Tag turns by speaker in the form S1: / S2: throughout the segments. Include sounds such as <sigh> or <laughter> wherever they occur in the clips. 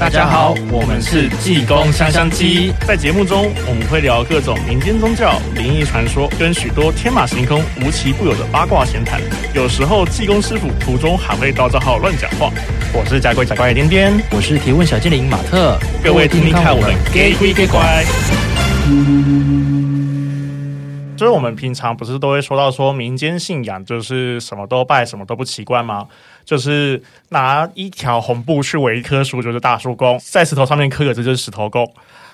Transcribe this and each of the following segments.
S1: 大家好，我们是济公香香鸡。在节目中，我们会聊各种民间宗教、灵异传说，跟许多天马行空、无奇不有的八卦闲谈。有时候，济公师傅途中还会到账号乱讲话。我是甲鬼甲怪的颠颠，
S2: 我是提问小精灵马特。
S1: 各位听听看，我们假鬼假怪。就是我们平常不是都会说到说民间信仰就是什么都拜，什么都不奇怪吗？就是拿一条红布去围一棵树，就是大树公；在石头上面刻个字，就是石头公。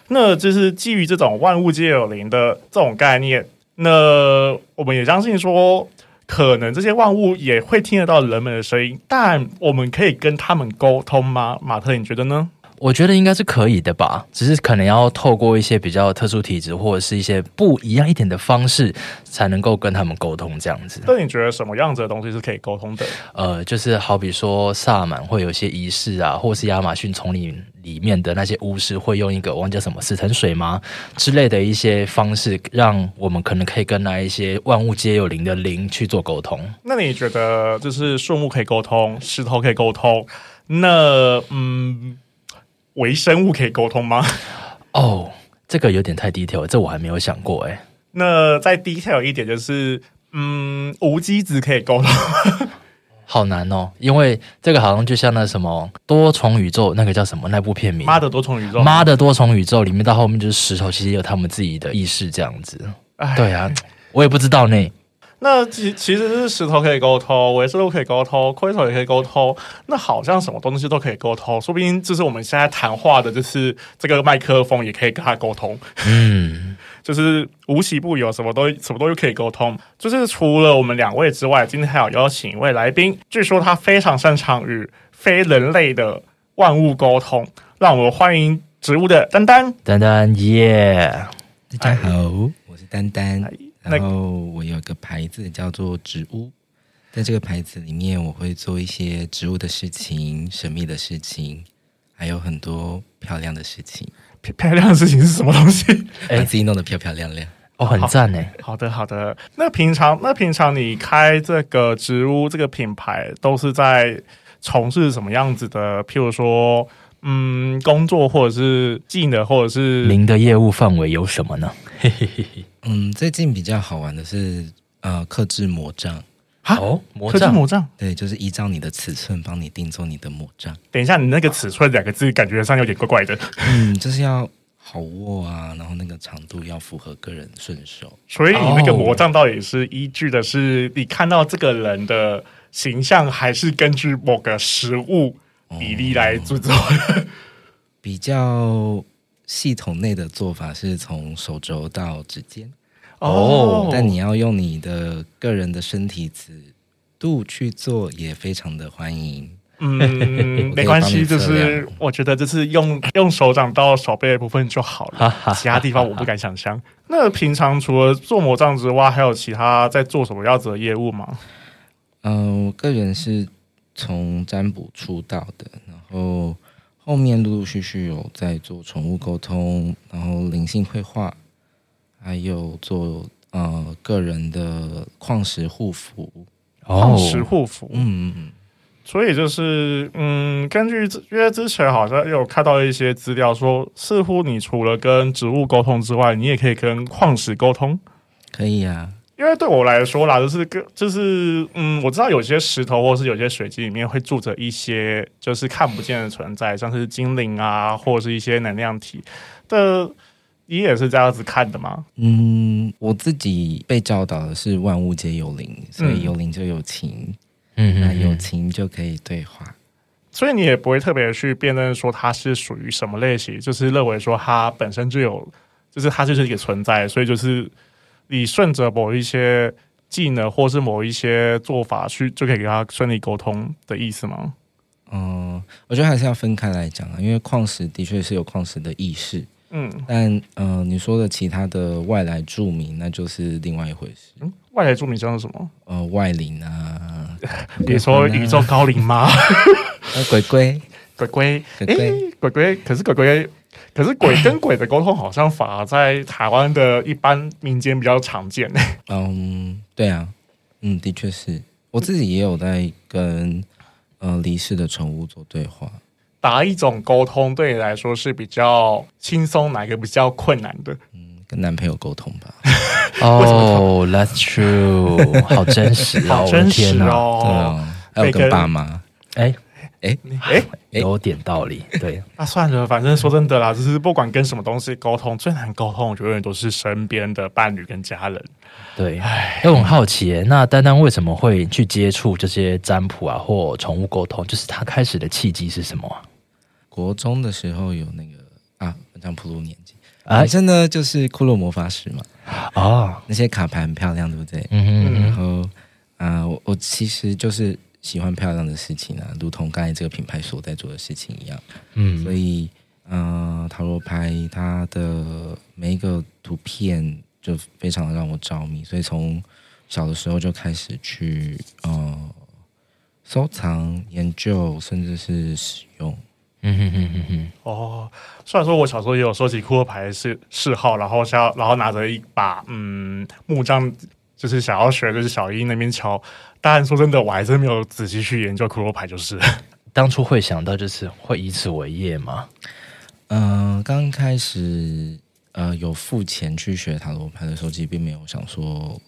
S1: 那就是基于这种万物皆有灵的这种概念，那我们也相信说，可能这些万物也会听得到人们的声音，但我们可以跟他们沟通吗？马特，你觉得呢？
S2: 我觉得应该是可以的吧，只是可能要透过一些比较特殊体质或者是一些不一样一点的方式，才能够跟他们沟通这样子。
S1: 那你觉得什么样子的东西是可以沟通的？
S2: 呃，就是好比说萨满会有一些仪式啊，或是亚马逊丛林里面的那些巫师会用一个忘记叫什么死藤水吗之类的一些方式，让我们可能可以跟那一些万物皆有灵的灵去做沟通。
S1: 那你觉得就是树木可以沟通，石头可以沟通，那嗯？微生物可以沟通吗？
S2: 哦，oh, 这个有点太 detail，这我还没有想过哎。
S1: 那再 detail 一点，就是嗯，无机质可以沟通，
S2: 好难哦，因为这个好像就像那什么多重宇宙，那个叫什么那部片名？
S1: 妈的多重宇宙，
S2: 妈的多重宇宙里面到后面就是石头，其实有他们自己的意识这样子。唉对啊，我也不知道呢。
S1: 那其其实是石头可以沟通，微生物可以沟通，龟头也可以沟通。那好像什么东西都可以沟通，说不定就是我们现在谈话的，就是这个麦克风也可以跟他沟通。嗯，<laughs> 就是无奇不有，什么都什么都可以沟通。就是除了我们两位之外，今天还有邀请一位来宾，据说他非常擅长与非人类的万物沟通。让我们欢迎植物的丹丹，
S2: 丹丹耶
S3: 大家好，我是丹丹。然后我有个牌子叫做植物，在这个牌子里面，我会做一些植物的事情、神秘的事情，还有很多漂亮的事情。
S1: 漂漂亮的事情是什么东西？<laughs>
S3: 把自己弄得漂漂亮亮
S2: 哦，很赞呢。
S1: 好的，好的。那平常，那平常你开这个植物这个品牌，都是在从事什么样子的？譬如说，嗯，工作或者是技能，或者是
S2: 您的业务范围有什么呢？嘿嘿嘿嘿。
S3: 嗯，最近比较好玩的是，呃，克制魔杖。
S1: 哦，魔杖，魔杖，
S3: 对，就是依照你的尺寸帮你定做你的魔杖。
S1: 等一下，你那个尺寸两个字感觉上有点怪怪的。
S3: 嗯，就是要好握啊，然后那个长度要符合个人顺手。
S1: 所以你那个魔杖到底是依据的是你看到这个人的形象，还是根据某个实物比例来制作？
S3: 哦，比较。系统内的做法是从手肘到指尖哦，但你要用你的个人的身体尺度去做，也非常的欢迎。
S1: 嗯，<laughs> 没关系，就是我觉得就是用用手掌到手背的部分就好了，其他地方我不敢想象。那平常除了做魔杖之外，还有其他在做什么样子的业务吗？
S3: 嗯、呃，我个人是从占卜出道的，然后。后面陆陆续续有在做宠物沟通，然后灵性绘画，还有做呃个人的矿石护符。
S1: 矿石护符，嗯嗯，所以就是嗯，根据因为之前好像有看到一些资料说，似乎你除了跟植物沟通之外，你也可以跟矿石沟通。
S3: 可以呀、啊。
S1: 因为对我来说啦，就是个就是嗯，我知道有些石头或是有些水晶里面会住着一些就是看不见的存在，像是精灵啊，或者是一些能量体的。你也是这样子看的吗？
S3: 嗯，我自己被教导的是万物皆有灵，所以有灵就有情，嗯，那有情就可以对话，
S1: 所以你也不会特别去辨认说它是属于什么类型，就是认为说它本身就有，就是它就是一个存在，所以就是。你顺着某一些技能，或是某一些做法去，就可以跟他顺利沟通的意思吗？
S3: 嗯，我觉得还是要分开来讲啊，因为矿石的确是有矿石的意识，嗯，但嗯、呃，你说的其他的外来著名，那就是另外一回事。
S1: 嗯，外来著名叫做什么？
S3: 呃，外灵啊，<laughs>
S1: 比如说宇宙高灵吗？<laughs>
S3: 呃，鬼鬼，
S1: 鬼鬼，鬼鬼，鬼鬼，可是鬼鬼。可是鬼跟鬼的沟通好像反而在台湾的一般民间比较常见。<laughs>
S3: 嗯，对啊，嗯，的确是我自己也有在跟呃离世的宠物做对话。
S1: 哪一种沟通对你来说是比较轻松，哪一个比较困难的？
S3: 嗯，跟男朋友沟通吧。<laughs>
S2: 哦、oh,，That's true，好真实哦，<laughs>
S1: 好真实哦。
S3: 对啊，还有跟爸妈，
S2: 哎。
S3: 哎哎，
S2: 有点道理。对，<laughs>
S1: 那算了，反正说真的啦，就是不管跟什么东西沟通，最难沟通，我觉得永远都是身边的伴侣跟家人。
S2: 对，哎，我很好奇，那丹丹为什么会去接触这些占卜啊，或宠物沟通？就是他开始的契机是什么啊？
S3: 国中的时候有那个啊，像普鲁年纪，反正呢就是骷髅魔法师嘛。
S2: 哦，
S3: 那些卡牌很漂亮，对不对？
S2: 嗯嗯。
S3: 然后啊，我我其实就是。喜欢漂亮的事情啊，如同刚才这个品牌所在做的事情一样。
S2: 嗯，
S3: 所以，嗯、呃，塔罗牌它的每一个图片就非常的让我着迷，所以从小的时候就开始去呃收藏、研究，甚至是使用。
S2: 嗯哼哼哼哼。
S1: 哦，虽然说我小时候也有收集库克牌是嗜好，然后想然后拿着一把嗯木杖，就是想要学，就是小英那边敲。但说真的，我还真没有仔细去研究骷髅牌，就是 <laughs>
S2: 当初会想到就是会以此为业吗？
S3: 嗯、呃，刚开始呃有付钱去学塔罗牌的时候，其实并没有想说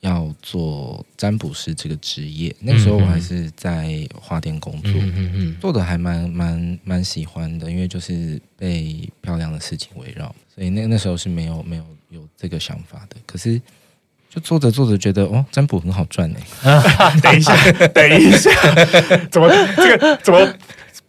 S3: 要做占卜师这个职业。那个时候我还是在花店工作，
S2: 嗯嗯嗯，
S3: 做的还蛮蛮蛮喜欢的，因为就是被漂亮的事情围绕，所以那那时候是没有没有有这个想法的。可是。就做着做着觉得哦，占卜很好赚呢。<laughs>
S1: 等一下，<laughs> 等一下，怎么这个怎么？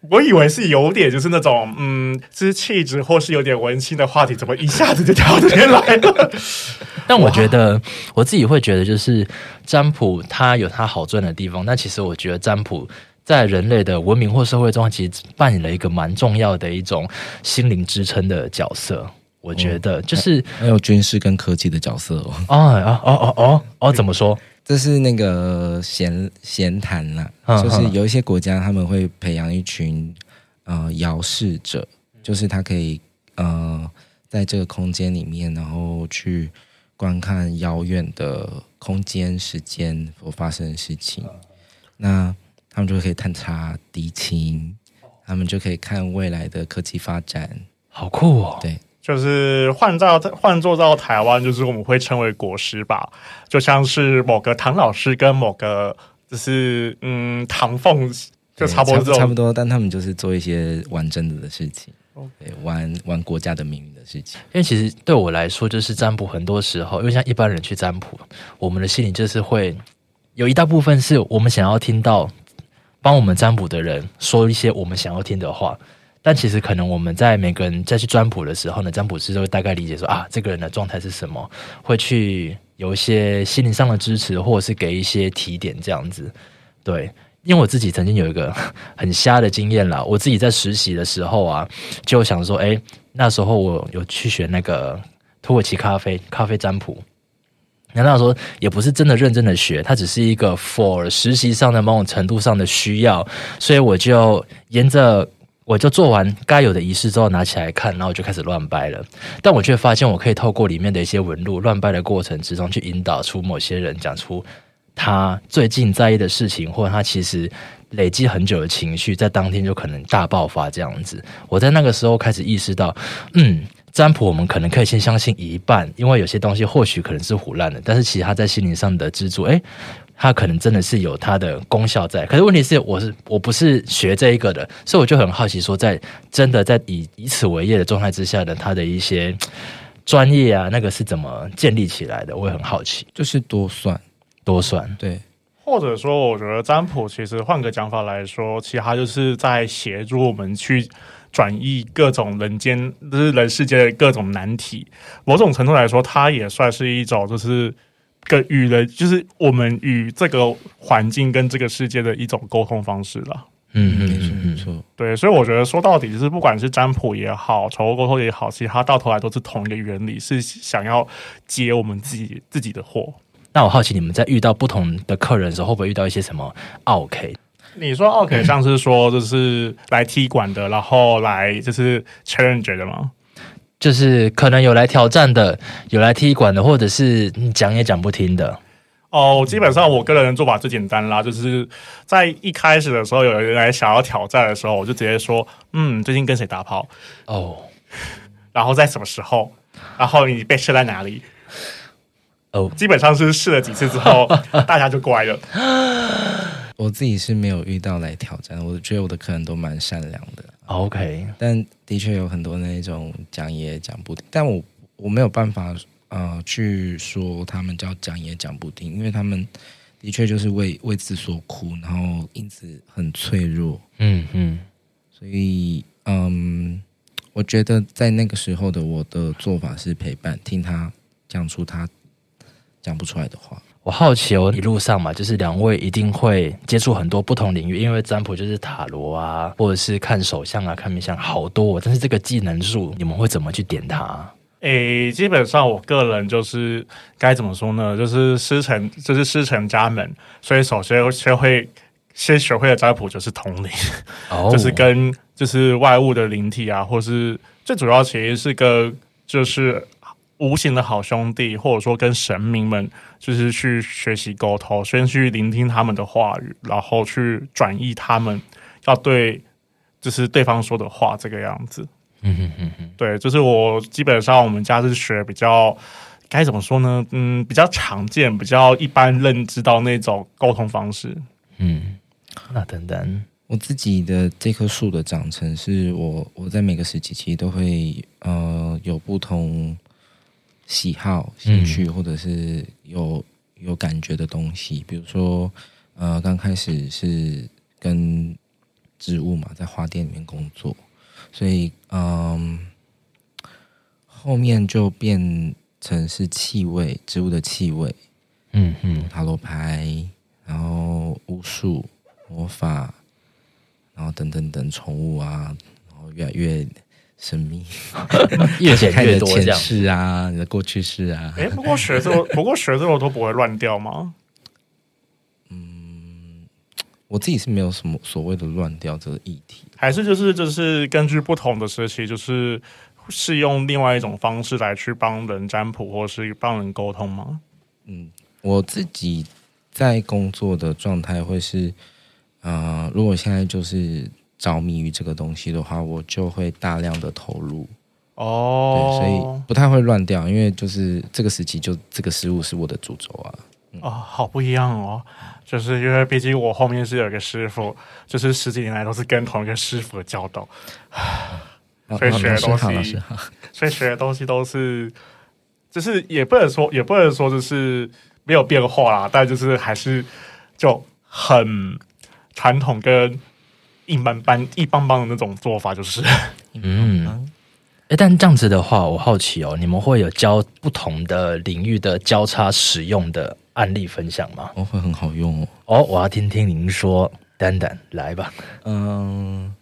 S1: 我以为是有点就是那种嗯，是气质或是有点文青的话题，怎么一下子就跳这边来了？<laughs>
S2: 但我觉得我自己会觉得，就是占卜它有它好赚的地方，但其实我觉得占卜在人类的文明或社会中，其实扮演了一个蛮重要的一种心灵支撑的角色。我觉得就是
S3: 还有军事跟科技的角色哦。
S2: 哦哦哦哦哦，怎么说？
S3: 这是那个闲闲谈啦，就是有一些国家他们会培养一群呃遥视者，就是他可以呃在这个空间里面，然后去观看遥远的空间、时间所发生的事情。那他们就可以探查敌情，他们就可以看未来的科技发展，
S2: 好酷哦！
S3: 对。
S1: 就是换到换做到台湾，就是我们会称为国师吧，就像是某个唐老师跟某个就是嗯唐凤，就差不多
S3: 差不多，但他们就是做一些玩真的的事情，对，玩玩国家的命运的事情。
S2: 因为其实对我来说，就是占卜很多时候，因为像一般人去占卜，我们的心里就是会有一大部分是我们想要听到帮我们占卜的人说一些我们想要听的话。但其实可能我们在每个人再去占卜的时候呢，占卜师都会大概理解说啊，这个人的状态是什么，会去有一些心灵上的支持，或者是给一些提点这样子。对，因为我自己曾经有一个很瞎的经验啦，我自己在实习的时候啊，就想说，哎，那时候我有去学那个土耳其咖啡咖啡占卜，难道说也不是真的认真的学，它只是一个 for 实习上的某种程度上的需要，所以我就沿着。我就做完该有的仪式之后，拿起来看，然后我就开始乱掰了。但我却发现，我可以透过里面的一些纹路，乱掰的过程之中，去引导出某些人讲出他最近在意的事情，或者他其实累积很久的情绪，在当天就可能大爆发这样子。我在那个时候开始意识到，嗯，占卜我们可能可以先相信一半，因为有些东西或许可能是唬烂的，但是其实他在心灵上的支柱，诶。它可能真的是有它的功效在，可是问题是，我是我不是学这一个的，所以我就很好奇，说在真的在以以此为业的状态之下的，它的一些专业啊，那个是怎么建立起来的？我也很好奇。
S3: 就是多算
S2: 多算，
S3: 对，
S1: 或者说，我觉得占卜其实换个讲法来说，其实它就是在协助我们去转移各种人间，就是人世间的各种难题。某种程度来说，它也算是一种就是。跟与人就是我们与这个环境跟这个世界的一种沟通方式了。
S2: 嗯嗯嗯嗯，错。
S1: 对，所以我觉得说到底，就是不管是占卜也好，宠物沟通也好，其实它到头来都是同一个原理，是想要接我们自己自己的货。
S2: 那我好奇，你们在遇到不同的客人的时候，会不会遇到一些什么 OK？？
S1: 你说 OK，，像是说就是来踢馆的，然后来就是 challenge 的吗？
S2: 就是可能有来挑战的，有来踢馆的，或者是你讲也讲不听的。
S1: 哦，基本上我个人的做法最简单啦，就是在一开始的时候，有人来想要挑战的时候，我就直接说，嗯，最近跟谁打炮？哦，然后在什么时候？然后你被射在哪里？哦，基本上是试了几次之后，<laughs> 大家就乖了。
S3: 我自己是没有遇到来挑战，我觉得我的客人都蛮善良的。
S2: OK，
S3: 但的确有很多那种讲也讲不定，但我我没有办法。呃，去说他们叫讲也讲不听，因为他们的确就是为为此所苦，然后因此很脆弱。嗯嗯，所以嗯，我觉得在那个时候的我的做法是陪伴，听他讲出他讲不出来的话。
S2: 我好奇哦，一路上嘛，就是两位一定会接触很多不同领域，因为占卜就是塔罗啊，或者是看手相啊、看面相，好多。但是这个技能树，你们会怎么去点它？
S1: 诶，基本上我个人就是该怎么说呢？就是师承，就是师承家门，所以首先学会先学会的占卜就是通灵，oh. 就是跟就是外物的灵体啊，或是最主要其实是跟就是无形的好兄弟，或者说跟神明们，就是去学习沟通，先去聆听他们的话语，然后去转译他们要对就是对方说的话，这个样子。嗯哼哼哼，对，就是我基本上我们家是学比较该怎么说呢？嗯，比较常见、比较一般认知到那种沟通方式。
S2: 嗯，那等等，
S3: 我自己的这棵树的长成是我我在每个时期其实都会呃有不同喜好、兴趣，或者是有有感觉的东西。比如说呃，刚开始是跟植物嘛，在花店里面工作。所以，嗯，后面就变成是气味，植物的气味，嗯嗯，塔罗牌，然后巫术、魔法，然后等等等宠物啊，然后越来越神秘，<laughs>
S2: 越写越多这样。前
S3: 世啊，你的过去式啊。
S1: 哎，不过学这么，不过学这么多不会乱掉吗？<laughs>
S3: 嗯我自己是没有什么所谓的乱掉这个议题，
S1: 还是就是就是根据不同的时期，就是是用另外一种方式来去帮人占卜，或是帮人沟通吗？
S3: 嗯，我自己在工作的状态会是，呃，如果现在就是着迷于这个东西的话，我就会大量的投入。哦，对，所以不太会乱掉，因为就是这个时期就这个食物是我的主轴啊。
S1: 哦，好不一样哦，就是因为毕竟我后面是有一个师傅，就是十几年来都是跟同一个师傅的教导，<sighs> 所以学的东西，所以学的东西都是，就是也不能说，也不能说就是没有变化啦，但就是还是就很传统跟硬邦邦、一邦邦的那种做法，就是
S2: 嗯，哎，但这样子的话，我好奇哦，你们会有交不同的领域的交叉使用的？案例分享吗？
S3: 哦，会很好用哦。
S2: 哦，我要听听您说，丹丹来吧。
S3: 嗯，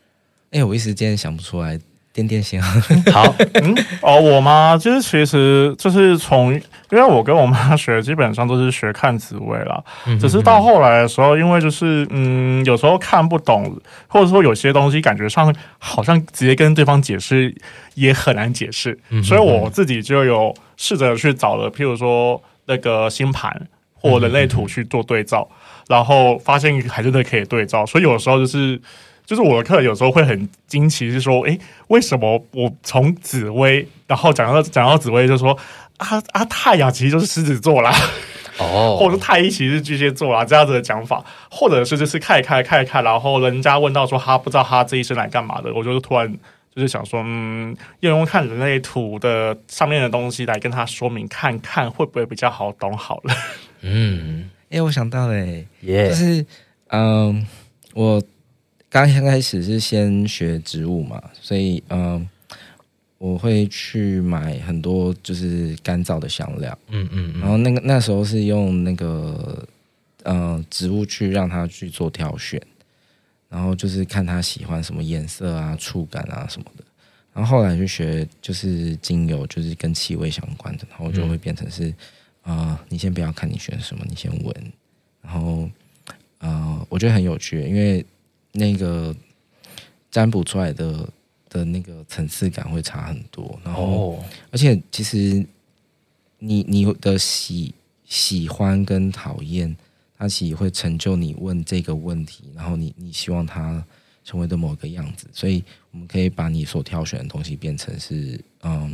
S3: 哎、欸，我一时间想不出来，点点行。<laughs>
S2: 好，
S1: 嗯，哦，我吗？就是其实就是从，因为我跟我妈学，基本上都是学看紫微啦。只是到后来的时候，因为就是嗯，有时候看不懂，或者说有些东西感觉上好像直接跟对方解释也很难解释，所以我自己就有试着去找了，譬如说那个星盘。或人类图去做对照，然后发现还真的可以对照，所以有时候就是就是我的客人有时候会很惊奇，是说，诶，为什么我从紫薇，然后讲到讲到紫薇，就说啊啊，太阳其实就是狮子座啦，哦，<laughs> 或者是太一其实是巨蟹座啦，这样子的讲法，或者是就是看一看看一看，然后人家问到说他不知道他这一生来干嘛的，我就突然就是想说，嗯，用用看人类图的上面的东西来跟他说明，看看会不会比较好懂好了。
S3: 嗯，哎、欸，我想到了，欸，Yeah. 就是，嗯，我刚刚开始是先学植物嘛，所以，嗯，我会去买很多就是干燥的香料，嗯嗯，嗯。然后那个那时候是用那个，嗯，植物去让它去做挑选，然后就是看他喜欢什么颜色啊、触感啊什么的，然后后来就学就是精油，就是跟气味相关的，然后就会变成是。啊、呃，你先不要看你选什么，你先闻，然后，呃，我觉得很有趣，因为那个占卜出来的的那个层次感会差很多，然后，哦、而且其实你你的喜喜欢跟讨厌，它其实会成就你问这个问题，然后你你希望它成为的某个样子。所以我们可以把你所挑选的东西变成是嗯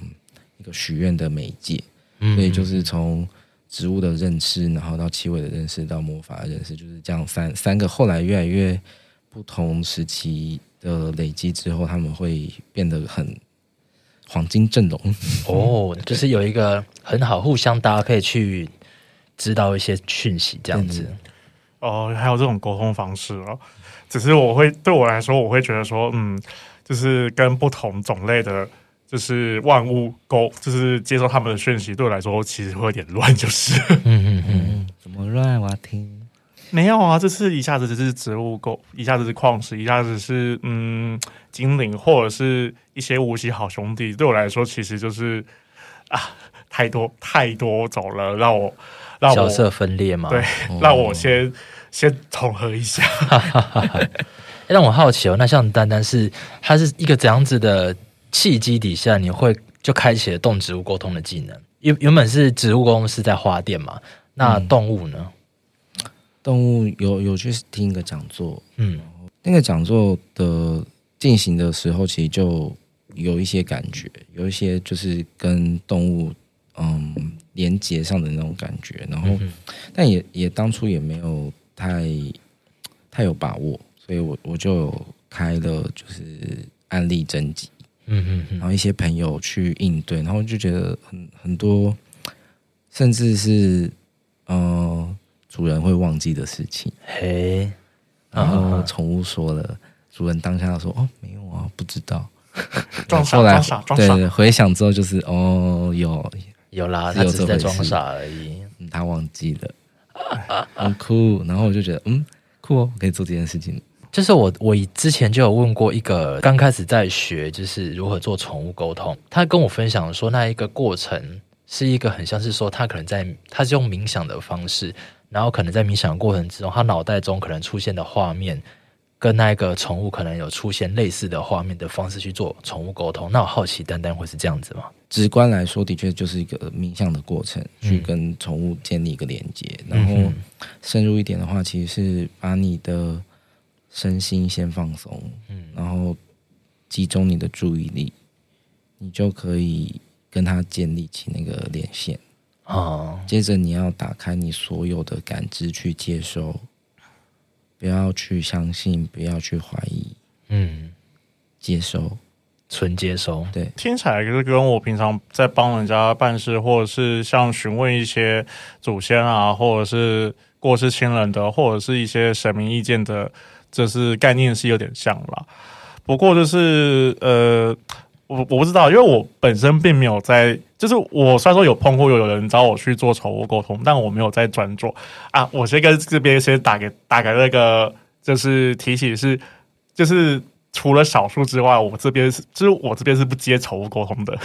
S3: 一个许愿的媒介。所以就是从植物的认识，然后到气味的认识，到魔法的认识，就是这样三三个。后来越来越不同时期的累积之后，他们会变得很黄金阵容
S2: 哦，<laughs> 就是有一个很好互相搭配去知道一些讯息，这样子。
S1: 哦，还有这种沟通方式哦。只是我会对我来说，我会觉得说，嗯，就是跟不同种类的。就是万物沟，就是接受他们的讯息，对我来说其实会有点乱，就是，嗯
S3: 嗯嗯，怎么乱？我要听，
S1: 没有啊，这次一下子就是植物沟，一下子是矿石，一下子是嗯精灵，或者是一些无锡好兄弟，对我来说其实就是啊，太多太多种了，让我让我
S2: 角色分裂嘛，
S1: 对，让我先、哦、先统合一下。<laughs>
S2: 让我好奇哦，那像丹丹是，它是一个怎样子的？契机底下，你会就开启了动植物沟通的技能。原原本是植物沟通是在花店嘛，那动物呢？
S3: 嗯、动物有有去听一个讲座，嗯，那个讲座的进行的时候，其实就有一些感觉，有一些就是跟动物嗯连接上的那种感觉。然后，嗯、但也也当初也没有太太有把握，所以我我就开了就是案例征集。嗯嗯，然后一些朋友去应对，然后就觉得很很多，甚至是呃主人会忘记的事情。嘿，然后宠物说了，主人当下说：“哦，没有啊，不知道。<laughs> ”
S1: 装傻，装傻，装傻。
S3: 对，回想之后就是哦，有
S2: 有啦，他只是在装傻而已，
S3: 嗯，他忘记了，很 <laughs> 酷。然后我就觉得嗯，酷哦，可以做这件事情。
S2: 就是我，我之前就有问过一个刚开始在学，就是如何做宠物沟通。他跟我分享说，那一个过程是一个很像是说，他可能在，他是用冥想的方式，然后可能在冥想的过程之中，他脑袋中可能出现的画面，跟那个宠物可能有出现类似的画面的方式去做宠物沟通。那我好奇，丹丹会是这样子吗？
S3: 直观来说，的确就是一个冥想的过程，去跟宠物建立一个连接。嗯、然后深入一点的话，其实是把你的。身心先放松，嗯，然后集中你的注意力，你就可以跟他建立起那个连线啊。接着你要打开你所有的感知去接收，不要去相信，不要去怀疑，嗯，接收，
S2: 纯接收。
S3: 对，
S1: 听起来就是跟我平常在帮人家办事，或者是像询问一些祖先啊，或者是过世亲人的，或者是一些神明意见的。就是概念是有点像啦，不过就是呃，我我不知道，因为我本身并没有在，就是我虽然说有碰过有有人找我去做宠物沟通，但我没有在专做啊。我先跟这边先打给打给那个，就是提醒是，就是除了少数之外，我这边是，就是我这边是不接宠物沟通的。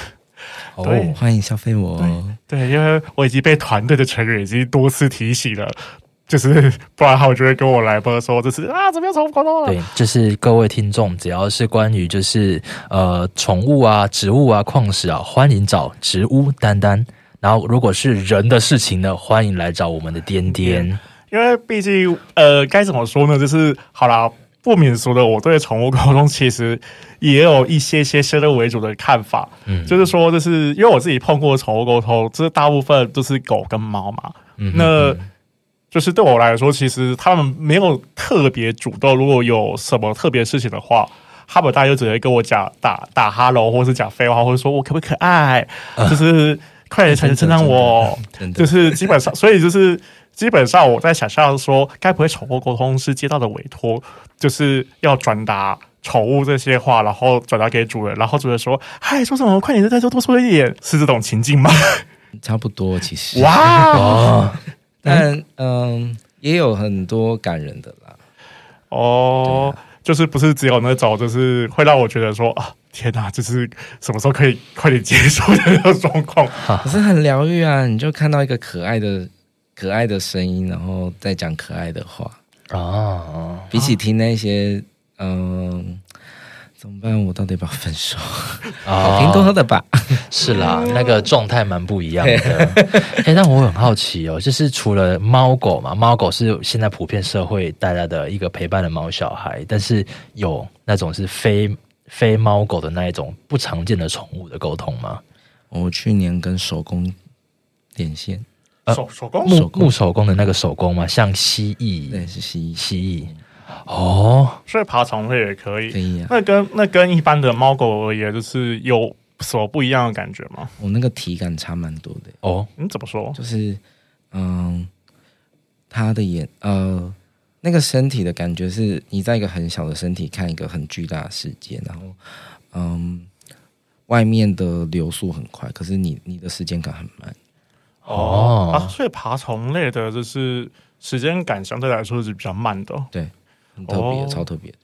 S3: 哦，欢迎消费我
S1: 对。对，因为我已经被团队的成员已经多次提醒了。就是 <laughs> 不然的话，我就会跟我来宾说，就是啊，怎么样宠物沟通了？
S2: 对，就是各位听众，只要是关于就是呃宠物啊、植物啊、矿石啊，欢迎找植物丹丹。然后如果是人的事情呢，欢迎来找我们的颠颠。
S1: 因为毕竟呃，该怎么说呢？就是好啦，不免俗的，我对宠物沟通其实也有一些些先入为主的看法。嗯，就是说，就是因为我自己碰过宠物沟通，就是大部分都是狗跟猫嘛。嗯，那。就是对我来说，其实他们没有特别主动。如果有什么特别事情的话，他们大家就只会跟我讲打打哈喽，或是讲废话，或者说我可不可爱，呃、就是快点称赞我，就是基本上，所以就是基本上我在想象说，该不会宠物沟通是接到的委托，就是要转达宠物这些话，然后转达给主人，然后主人说：“嗨，说什么？快点再多多说一点。”是这种情境吗？<laughs>
S3: 差不多，其实哇。<laughs> 哦但嗯，嗯，也有很多感人的啦。
S1: 哦，啊、就是不是只有那种，就是会让我觉得说啊，天哪，就是什么时候可以快点结束的那种状况。<laughs>
S3: 可是很疗愈啊，你就看到一个可爱的、可爱的声音，然后再讲可爱的话啊。比起听那些嗯，怎么办？我到底要不要分手？<laughs>
S2: 啊，
S3: 挺多的吧？<laughs>
S2: 是啦，那个状态蛮不一样的。<laughs> 哎、欸，但我很好奇哦，就是除了猫狗嘛，猫狗是现在普遍社会大家的一个陪伴的猫小孩，但是有那种是非非猫狗的那一种不常见的宠物的沟通吗？
S3: 我去年跟手工连线，
S1: 手手工
S2: 木木手工的那个手工嘛，像蜥蜴，
S3: 对，是蜥蜴，
S2: 蜥蜴。哦，
S1: 所以爬虫类也可以，
S3: 可以啊。
S1: 那跟那跟一般的猫狗而言，就是有什么不一样的感觉吗？
S3: 我那个体感差蛮多的
S2: 哦。
S1: 你怎么说？
S3: 就是，嗯，它的眼，呃，那个身体的感觉是你在一个很小的身体看一个很巨大的世界，然后，嗯，外面的流速很快，可是你你的时间感很慢。
S1: 哦，啊，所以爬虫类的就是时间感相对来说是比较慢的。
S3: 对。很特别，哦、超特别的。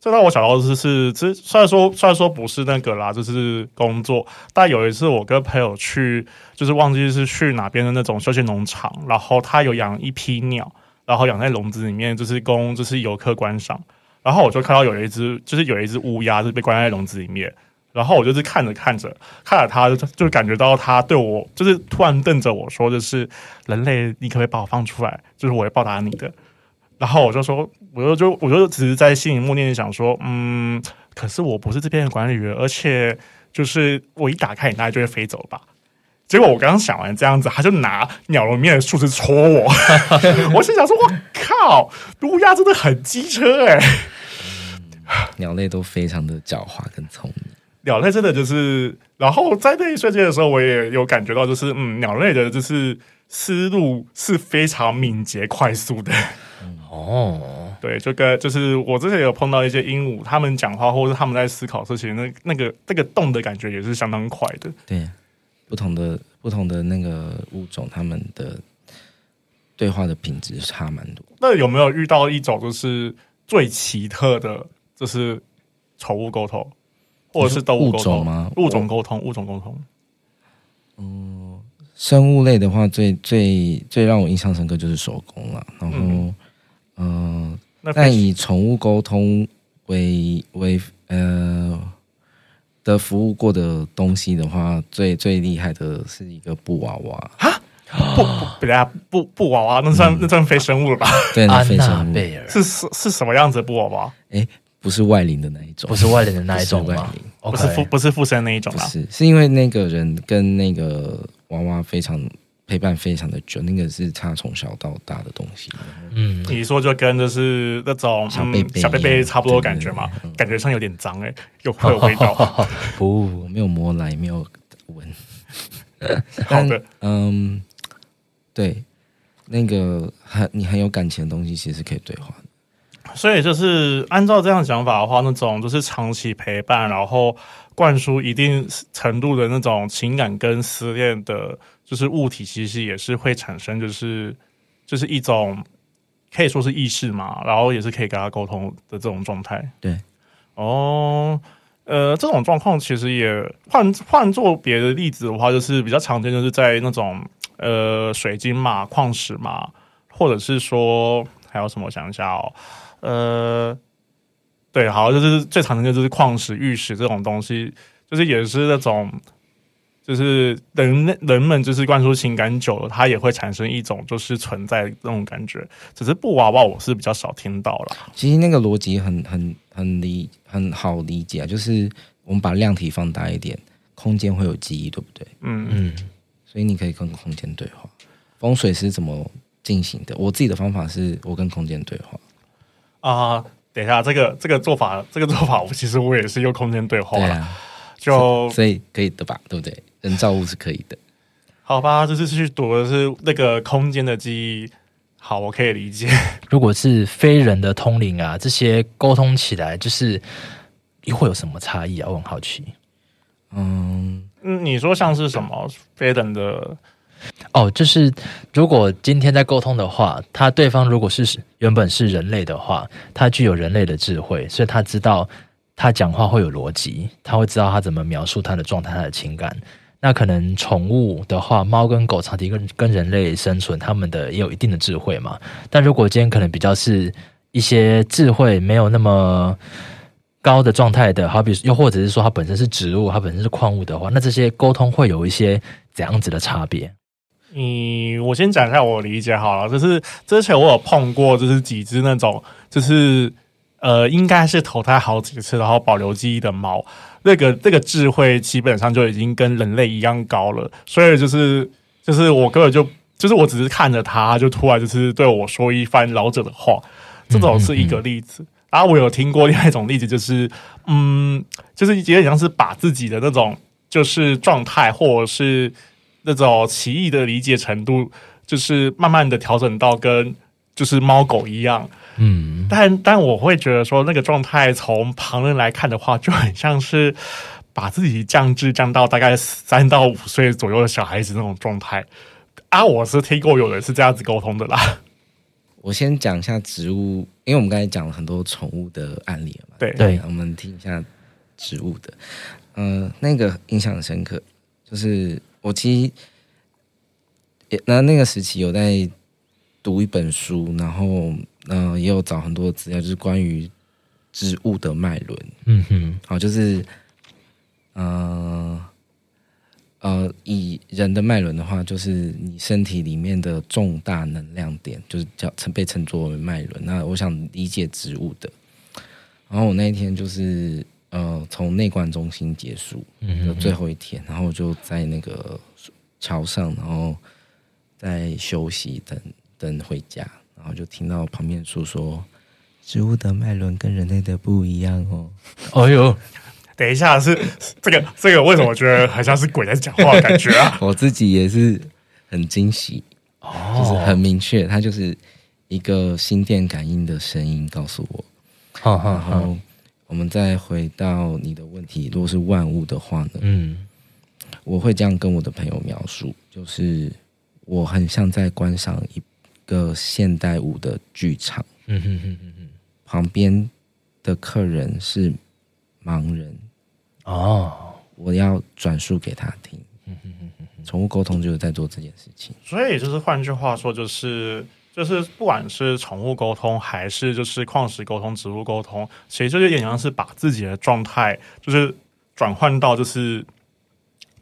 S1: 这让我想到的是，是，其实虽然说虽然说不是那个啦，就是工作。但有一次我跟朋友去，就是忘记是去哪边的那种休闲农场，然后他有养一批鸟，然后养在笼子里面，就是供就是游客观赏。然后我就看到有一只，就是有一只乌鸦，就是被关在笼子里面。然后我就是看着看着，看着它，就就感觉到它对我，就是突然瞪着我说：“就是人类，你可不可以把我放出来？就是我会报答你的。”然后我就说，我就就我就只是在心里默念想说，嗯，可是我不是这边的管理员，而且就是我一打开，你大概就会飞走吧。结果我刚刚想完这样子，他就拿鸟笼面的树枝戳我。<laughs> 我心想说，我靠，乌鸦真的很机车哎、欸
S3: 嗯。鸟类都非常的狡猾跟聪明。
S1: 鸟类真的就是，然后在那一瞬间的时候，我也有感觉到，就是嗯，鸟类的就是思路是非常敏捷快速的。
S2: 哦，
S1: 对，就跟就是我之前有碰到一些鹦鹉，他们讲话或者他们在思考事情，那那个那个动的感觉也是相当快的。
S3: 对，不同的不同的那个物种，他们的对话的品质差蛮多。
S1: 那有没有遇到一种就是最奇特的，就是宠物沟通，或者是动物沟通
S3: 物种吗？
S1: 物种沟通，物种沟通。
S3: 嗯，生物类的话，最最最让我印象深刻就是手工了，然后。嗯嗯，呃、但以宠物沟通为为呃的服务过的东西的话，最最厉害的是一个布娃娃
S1: 啊！布布，布布娃娃，那算、嗯、那算非生物了吧？
S3: 对，那非生物
S1: 是是是什么样子的布娃娃？
S3: 哎、欸，不是外灵的那一种，
S2: 不是外灵的那一种吗？
S1: 不是附不是附身那一种啦，
S3: 是是因为那个人跟那个娃娃非常。陪伴非常的久，那个是他从小到大的东西。
S1: 嗯，你说就跟就是那种小贝贝、嗯、小贝贝差不多感觉嘛？感觉上有点脏哎、欸，有会有味道。<laughs>
S3: 不，没有摸来，没有闻。<laughs>
S1: 好的，
S3: 嗯，对，那个很你很有感情的东西，其实是可以兑换。
S1: 所以就是按照这样讲法的话，那种就是长期陪伴，然后灌输一定程度的那种情感跟思念的。就是物体其实也是会产生，就是就是一种可以说是意识嘛，然后也是可以跟他沟通的这种状态。
S3: 对，
S1: 哦，呃，这种状况其实也换换做别的例子的话，就是比较常见，就是在那种呃水晶嘛、矿石嘛，或者是说还有什么？我想一下哦，呃，对，好，就是最常见的就是矿石、玉石这种东西，就是也是那种。就是人人们就是灌输情感久了，它也会产生一种就是存在那种感觉。只是布娃娃我是比较少听到了。
S3: 其实那个逻辑很很很理很好理解啊，就是我们把量体放大一点，空间会有记忆，对不对？
S1: 嗯嗯。
S3: 所以你可以跟空间对话。风水是怎么进行的？我自己的方法是我跟空间对话。
S1: 啊、呃，等一下，这个这个做法，这个做法，我其实我也是用空间对话。对啊。就
S3: 所以可以的吧？对不对？人造物是可以的，
S1: 好吧？这次去躲的是那个空间的记忆，好，我可以理解。<laughs>
S2: 如果是非人的通灵啊，这些沟通起来就是会有什么差异啊？我很好奇。
S3: 嗯
S1: 嗯，你说像是什么非人的？
S2: 哦，就是如果今天在沟通的话，他对方如果是原本是人类的话，他具有人类的智慧，所以他知道他讲话会有逻辑，他会知道他怎么描述他的状态、他的情感。那可能宠物的话，猫跟狗长期跟跟人类生存，他们的也有一定的智慧嘛。但如果今天可能比较是一些智慧没有那么高的状态的，好比又或者是说它本身是植物，它本身是矿物的话，那这些沟通会有一些怎样子的差别？
S1: 嗯，我先讲一下我理解好了，就是之前我有碰过，就是几只那种，就是呃，应该是投胎好几次，然后保留记忆的猫，那个那个智慧基本上就已经跟人类一样高了，所以就是就是我根本就就是我只是看着他，就突然就是对我说一番老者的话，这种是一个例子。嗯嗯嗯然后我有听过另外一种例子，就是嗯，就是有点像是把自己的那种就是状态或者是。那种奇异的理解程度，就是慢慢的调整到跟就是猫狗一样，嗯，但但我会觉得说那个状态从旁人来看的话，就很像是把自己降智降到大概三到五岁左右的小孩子那种状态啊。我是听过有人是这样子沟通的啦。
S3: 我先讲一下植物，因为我们刚才讲了很多宠物的案例了嘛，
S1: 对
S2: 对，
S3: 我们听一下植物的，嗯、呃，那个印象很深刻，就是。我其实也那那个时期有在读一本书，然后嗯、呃，也有找很多资料，就是关于植物的脉轮。嗯哼，好，就是嗯呃，呃，以人的脉轮的话，就是你身体里面的重大能量点，就是叫称被称作为脉轮。那我想理解植物的，然后我那一天就是。呃，从内观中心结束的最后一天，然后我就在那个桥上，然后在休息，等等回家，然后就听到旁边说说，植物的脉轮跟人类的不一样哦。
S1: 哎呦，等一下，是这个这个为什么我觉得好像是鬼在讲话的感觉啊？<laughs>
S3: 我自己也是很惊喜，哦，就是很明确，它就是一个心电感应的声音告诉我，
S2: 好好好。
S3: 我们再回到你的问题，如果是万物的话呢？嗯，我会这样跟我的朋友描述，就是我很像在观赏一个现代舞的剧场。嗯哼哼哼哼，旁边的客人是盲人哦，我要转述给他听。嗯哼哼哼，宠物沟通就是在做这件事情，
S1: 所以就是换句话说，就是。就是不管是宠物沟通，还是就是矿石沟通、植物沟通，其实就有点像是把自己的状态，就是转换到就是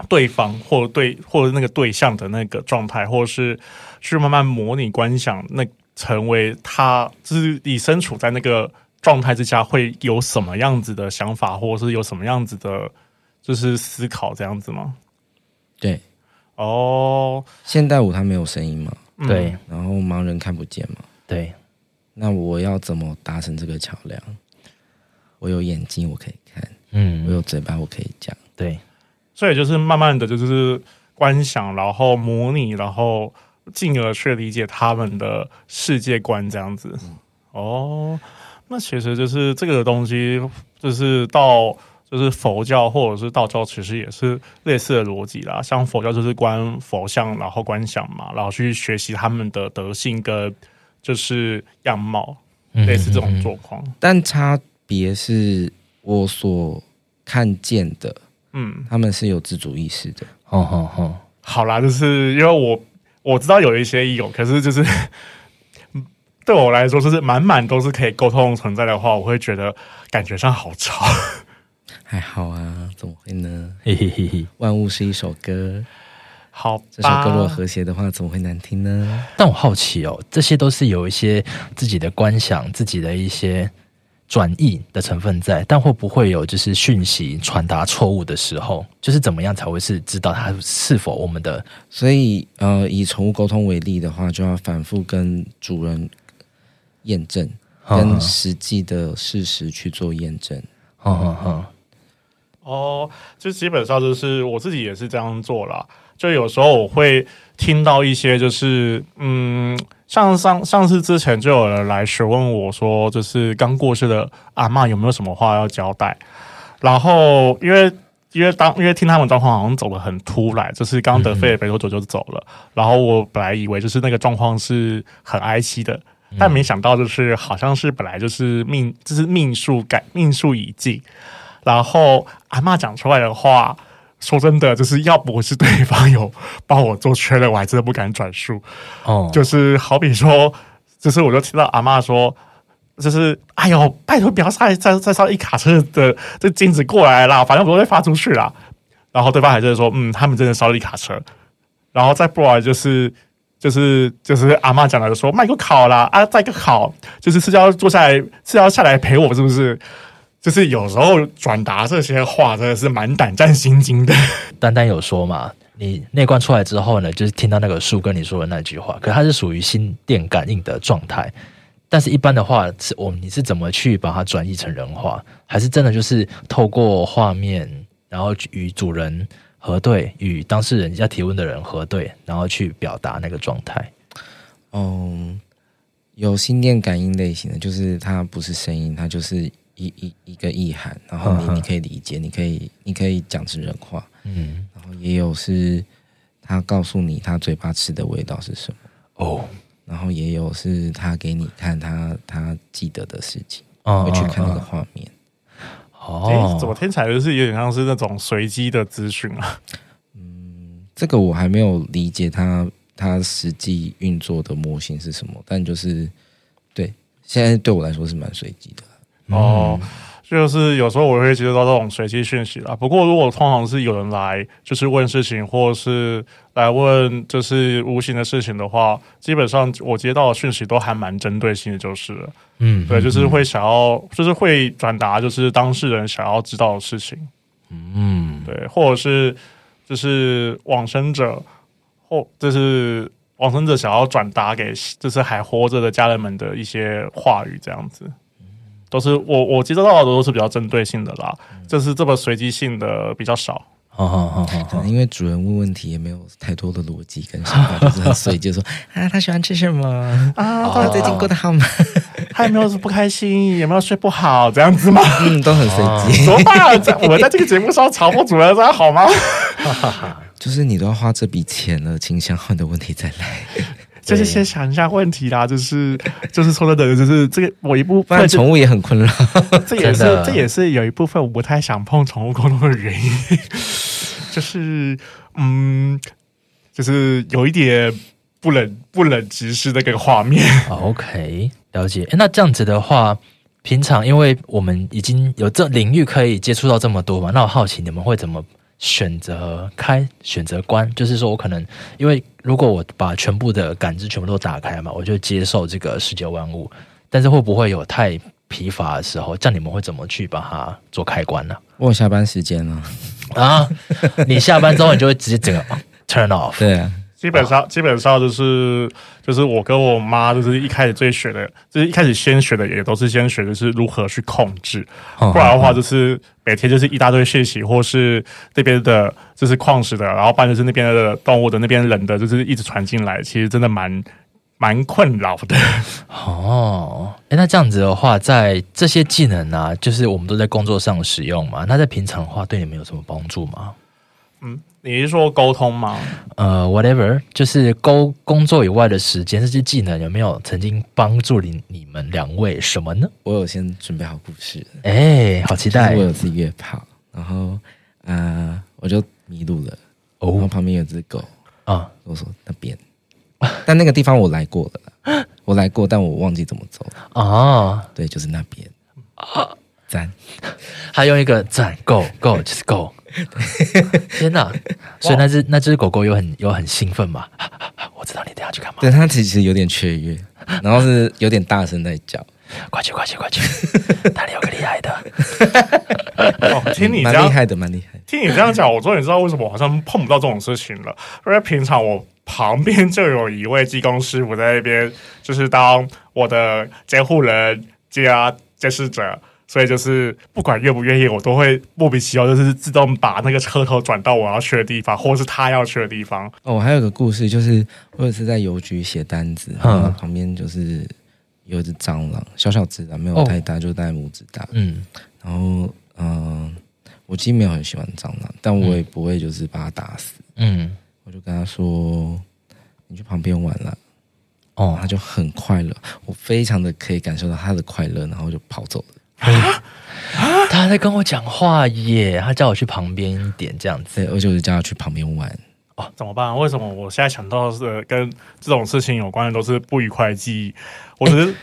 S1: 对方或者对或者那个对象的那个状态，或者是去慢慢模拟观想，那成为他，就是你身处在那个状态之下会有什么样子的想法，或者是有什么样子的，就是思考这样子吗？
S3: 对，
S1: 哦，
S3: 现代舞它没有声音吗？
S2: 对，
S3: 然后盲人看不见嘛？
S2: 对，
S3: 那我要怎么达成这个桥梁？我有眼睛，我可以看，嗯，我有嘴巴，我可以讲，
S2: 对，
S1: 所以就是慢慢的就是观想，然后模拟，然后进而去理解他们的世界观这样子。嗯、哦，那其实就是这个东西，就是到。就是佛教或者是道教，其实也是类似的逻辑啦。像佛教就是观佛像，然后观想嘛，然后去学习他们的德性跟就是样貌，类似这种状况。
S3: 但差别是我所看见的，嗯，他们是有自主意识的。
S2: 哦哦哦，
S1: 好啦，就是因为我我知道有一些有，可是就是 <laughs> 对我来说，就是满满都是可以沟通存在的话，我会觉得感觉上好吵。<laughs> <laughs>
S3: 还好啊，怎么会呢？嘿嘿嘿嘿，万物是一首歌，
S1: 好，
S3: 这首歌如果和谐的话，怎么会难听呢？
S2: 但我好奇哦，这些都是有一些自己的观想、自己的一些转译的成分在，但会不会有就是讯息传达错误的时候？就是怎么样才会是知道它是否我们的？
S3: 所以呃，以宠物沟通为例的话，就要反复跟主人验证，跟实际的事实去做验证。
S2: 好好好。
S1: 哦，就基本上就是我自己也是这样做了。就有时候我会听到一些，就是嗯，像上上次之前就有人来询问我说，就是刚过世的阿嬷有没有什么话要交代。然后因为因为当因为听他们状况好像走得很突然，就是刚得肺没多久就走了。嗯、然后我本来以为就是那个状况是很哀戚的，但没想到就是好像是本来就是命就是命数改命数已尽。然后阿嬷讲出来的话，说真的，就是要不是对方有帮我做确认，我还真的不敢转述。哦，就是好比说，就是我就听到阿嬷说，就是哎呦，拜托不要再再再烧一卡车的这金子过来啦，反正不会发出去啦。然后对方还是说，嗯，他们真的烧了一卡车。然后再不然就是就是就是阿嬷讲的说，卖个烤啦啊，再个烤，就是是要坐下来是要下来陪我，是不是？就是有时候转达这些话真的是蛮胆战心惊的。<laughs>
S2: 丹丹有说嘛，你内观出来之后呢，就是听到那个树跟你说的那句话，可它是属于心电感应的状态。但是，一般的话，是我你是怎么去把它转译成人话？还是真的就是透过画面，然后与主人核对，与当事人要提问的人核对，然后去表达那个状态？
S3: 嗯，有心电感应类型的，就是它不是声音，它就是一一一个意涵，然后你你可以理解，你可以你可以讲成人话，嗯，然后也有是他告诉你他嘴巴吃的味道是什么哦。然后也有是他给你看他他记得的事情，会去看那个画面。
S1: 哦，怎么听起来就是有点像是那种随机的资讯啊？
S3: 嗯，<laughs> 这个我还没有理解他他实际运作的模型是什么，但就是对，现在对我来说是蛮随机的。
S1: 哦。就是有时候我会接收到这种随机讯息啦。不过如果通常是有人来就是问事情，或者是来问就是无形的事情的话，基本上我接到的讯息都还蛮针对性的，就是了嗯，对，就是会想要，就是会转达就是当事人想要知道的事情，嗯，对，或者是就是往生者或就是往生者想要转达给就是还活着的家人们的一些话语，这样子。都是我我接收到的都是比较针对性的啦，就是这么随机性的比较少。
S3: 好好好好，因为主人问问题也没有太多的逻辑跟想法，就是很随机说 <laughs> 啊，他喜欢吃什么啊？他最近过得好吗？<laughs>
S1: 他有没有不开心？有没有睡不好？这样子吗？<laughs>
S3: 嗯，都很随机。
S1: 怎么办？在我们在这个节目上嘲讽主人，这样好吗？
S3: 就是你都要花这笔钱了，请想好的问题再来。
S1: 就是先想一下问题啦，就是 <laughs> 就是说的，就是这个我一部分
S3: 宠物也很困扰，<laughs>
S1: 这也是这也是有一部分我不太想碰宠物沟通的原因，<laughs> 就是嗯，就是有一点不忍不忍直视那个画面。
S2: OK，了解。那这样子的话，平常因为我们已经有这领域可以接触到这么多嘛，那我好奇你们会怎么？选择开，选择关，就是说我可能，因为如果我把全部的感知全部都打开嘛，我就接受这个世界万物。但是会不会有太疲乏的时候？这样你们会怎么去把它做开关呢？
S3: 我有下班时间呢
S2: 啊！你下班之后你就会直接整个 turn off。<laughs>
S3: 对啊。
S1: 基本上，基本上就是就是我跟我妈，就是一开始最学的，就是一开始先学的，也都是先学的是如何去控制。不然的话，就是每天就是一大堆讯息，或是那边的，就是矿石的，然后不然就是那边的动物的，那边人的，就是一直传进来，其实真的蛮蛮困扰的。
S2: 哦，哎，那这样子的话，在这些技能啊，就是我们都在工作上使用嘛，那在平常的话，对你们有什么帮助吗？
S1: 嗯。你是说沟通吗？
S2: 呃，whatever，就是沟工作以外的时间，这些技能有没有曾经帮助你你们两位什么呢？
S3: 我有先准备好故事，
S2: 哎、欸，好期待！
S3: 我有次约炮，然后啊、呃，我就迷路了，哦，然后旁边有只狗啊，我说那边，<laughs> 但那个地方我来过了，我来过，但我忘记怎么走了。啊，对，就是那边。啊，赞，<laughs>
S2: 还用一个赞，go <laughs> go 就是 go。<laughs> 天哪！所以那只那只狗狗有很有很兴奋嘛？我知道你等下去干嘛。
S3: 对，它其实有点雀跃，然后是有点大声在叫。
S2: 快去快去快去！哪里有个厉害的？
S1: 哦，听你这样
S3: 蛮厉害的，蛮厉害。
S1: 听你这样讲，我终于知道为什么我好像碰不到这种事情了。因为平常我旁边就有一位技工师傅在那边，就是当我的监护人加监视者。所以就是不管愿不愿意，我都会莫名其妙，就是自动把那个车头转到我要去的地方，或者是他要去的地方。
S3: 哦，我还有个故事，就是我也是在邮局写单子，然后旁边就是有一只蟑螂，小小只的，没有太大，哦、就大概拇指大。嗯，然后嗯、呃，我其实没有很喜欢蟑螂，但我也不会就是把它打死。嗯，我就跟他说：“你去旁边玩了。”哦，他就很快乐，我非常的可以感受到他的快乐，然后就跑走了。
S2: 啊，<laughs> 他在跟我讲话耶！他叫我去旁边一点，这样子，
S3: 而且我就叫他去旁边玩。
S1: 哦，怎么办？为什么我现在想到的是跟这种事情有关的都是不愉快的记忆？我只是、欸、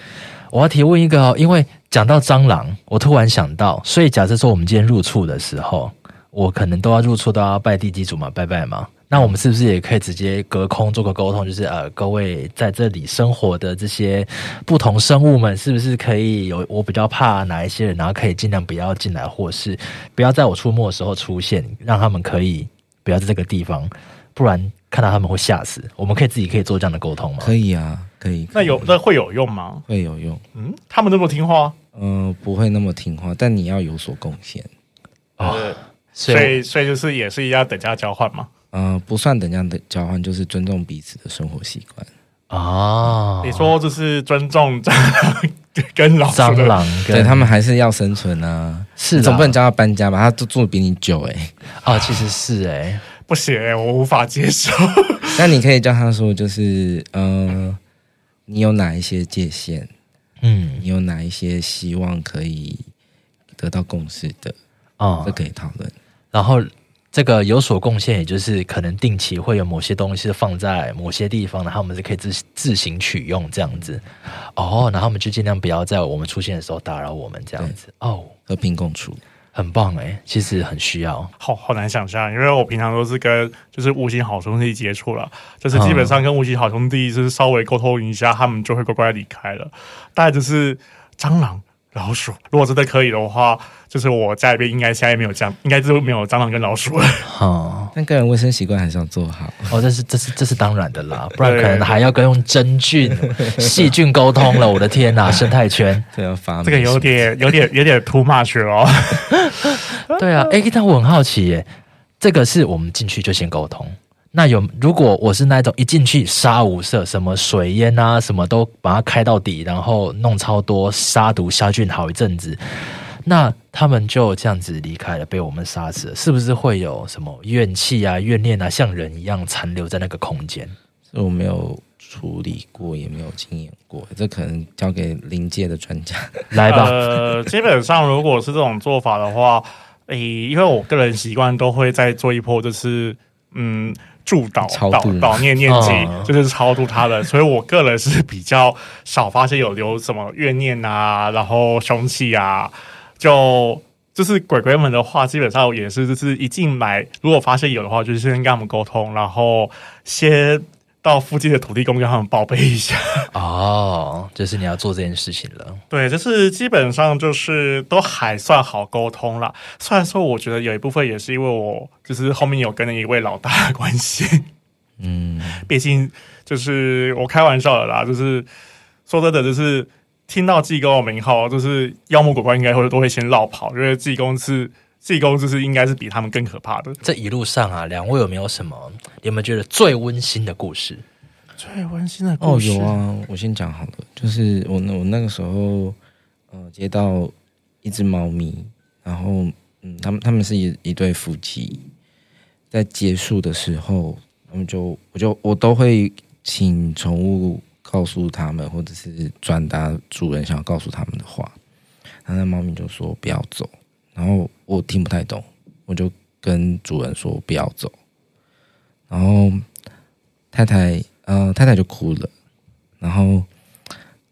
S2: 我要提问一个哦，因为讲到蟑螂，我突然想到，所以假设说我们今天入厝的时候，我可能都要入厝都要拜地基主嘛，拜拜嘛。那我们是不是也可以直接隔空做个沟通？就是呃，各位在这里生活的这些不同生物们，是不是可以有我比较怕哪一些人，然后可以尽量不要进来，或是不要在我出没的时候出现，让他们可以不要在这个地方，不然看到他们会吓死。我们可以自己可以做这样的沟通吗？
S3: 可以啊，可以。可以
S1: 那有那会有用吗？
S3: 会有用。
S1: 嗯，他们那么听话？
S3: 嗯、呃，不会那么听话，但你要有所贡献
S1: 啊。所以，所以就是也是一样等价交换嘛。
S3: 嗯、呃，不算等价的交换，就是尊重彼此的生活习惯
S2: 啊。
S1: 你说就是尊重 <laughs> 蟑螂跟老鼠
S2: 蟑螂，
S3: 对他们还是要生存啊。
S2: 是，
S3: 总不能叫他搬家吧？他都住的比你久哎、欸。
S2: 啊，其实是哎、欸，
S1: 不行、欸，我无法接受。<laughs>
S3: 那你可以叫他说，就是呃，你有哪一些界限？嗯，你有哪一些希望可以得到共识的？啊、嗯，这可以讨论。
S2: 然后。这个有所贡献，也就是可能定期会有某些东西放在某些地方，然后我们是可以自自行取用这样子。哦，然后我们就尽量不要在我们出现的时候打扰我们这样子。哦，
S3: 和平共处，
S2: 很棒哎，其实很需要。
S1: 好好难想象，因为我平常都是跟就是五星好兄弟接触了，就是基本上跟五星好兄弟就是稍微沟通一下，他们就会乖乖离开了。大概就是蟑螂。老鼠，如果真的可以的话，就是我家里边应该现在没有这样，应该就没有蟑螂跟老鼠了。
S2: 哦，<laughs>
S3: 但个人卫生习惯还是要做好。
S2: 哦，这是这是这是当然的啦，<laughs> 不然可能还要跟用真菌、<laughs> 细菌沟通了。我的天哪，生态圈
S3: 这要发，
S1: 这个有点有点有点 too much 哦。
S2: 对啊，哎，但我很好奇耶，这个是我们进去就先沟通。那有，如果我是那种一进去杀无赦，什么水烟啊，什么都把它开到底，然后弄超多杀毒杀菌好一阵子，那他们就这样子离开了，被我们杀死了，是不是会有什么怨气啊、怨念啊，像人一样残留在那个空间？
S3: 这我没有处理过，也没有经验过，这可能交给灵界的专家
S2: 来吧。
S1: 呃，基本上如果是这种做法的话，诶，因为我个人习惯都会再做一波，就是嗯。祝祷祷祷念念经，哦、就是超度他的，所以我个人是比较少发现有留什么怨念啊，然后凶器啊，就就是鬼鬼们的话，基本上也是就是一进来，如果发现有的话，就是先跟他们沟通，然后先。到附近的土地公跟他们报备一下 <laughs>
S2: 哦，就是你要做这件事情了。
S1: 对，就是基本上就是都还算好沟通啦。虽然说，我觉得有一部分也是因为我就是后面有跟了一位老大的关系，嗯，毕竟就是我开玩笑的啦，就是说真的，就是听到济公的名号，就是妖魔鬼怪应该会都会先绕跑，因为济公是。济公就是应该是比他们更可怕的。
S2: 这一路上啊，两位有没有什么？有没有觉得最温馨的故事？
S1: 最温馨的故事
S3: 哦，有啊，我先讲好了。就是我我那个时候，呃，接到一只猫咪，然后嗯，他们他们是一一对夫妻，在结束的时候，他们就我就我都会请宠物告诉他们，或者是转达主人想要告诉他们的话。然后那猫咪就说不要走。然后我听不太懂，我就跟主人说不要走。然后太太呃太太就哭了，然后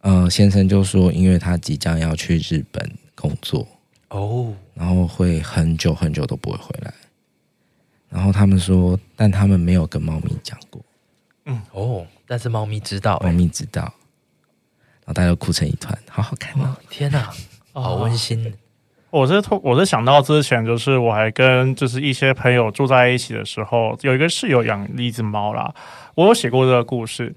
S3: 呃先生就说，因为他即将要去日本工作哦，然后会很久很久都不会回来。然后他们说，但他们没有跟猫咪讲过。
S2: 嗯哦，但是猫咪知道，
S3: 猫咪知道。然后大家都哭成一团，好好看哦！
S2: 天哪，<laughs> 好温馨。
S1: 我是我是想到之前，就是我还跟就是一些朋友住在一起的时候，有一个室友养了一只猫啦。我有写过这个故事，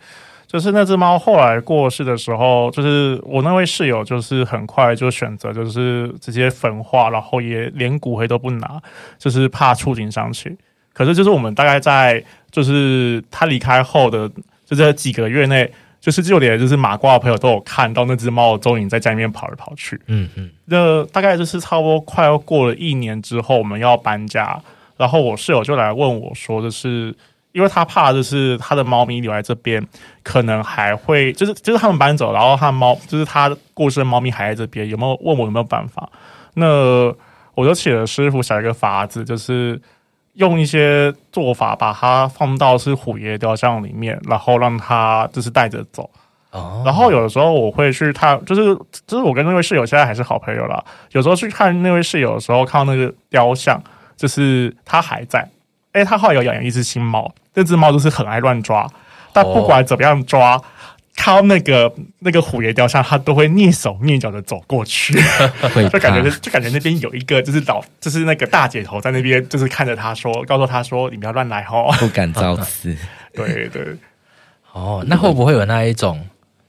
S1: 就是那只猫后来过世的时候，就是我那位室友就是很快就选择就是直接焚化，然后也连骨灰都不拿，就是怕触景伤情。可是就是我们大概在就是他离开后的就这几个月内。就是就连就是马挂的朋友都有看到那只猫的踪影在家里面跑来跑去。嗯嗯，那大概就是差不多快要过了一年之后，我们要搬家，然后我室友就来问我说，就是因为他怕就是他的猫咪留在这边，可能还会就是就是他们搬走，然后他猫就是他过世的猫咪还在这边，有没有问我有没有办法？那我就请了师傅想一个法子，就是。用一些做法把它放到是虎爷雕像里面，然后让它就是带着走。
S2: 哦，
S1: 然后有的时候我会去看，就是就是我跟那位室友现在还是好朋友啦。有时候去看那位室友的时候，看到那个雕像，就是他还在。哎，他后来有养一只新猫，那只猫就是很爱乱抓，但不管怎么样抓，哦、看到那个那个虎爷雕像，他都会蹑手蹑脚的走过去，<laughs> 就感觉就感觉那边有一个就是老就是那个大姐头在那边，就是看着他说，告诉他说，你不要乱来哦，
S3: 不敢造次。<laughs>
S1: 对对。
S2: 哦，那会不会有那一种？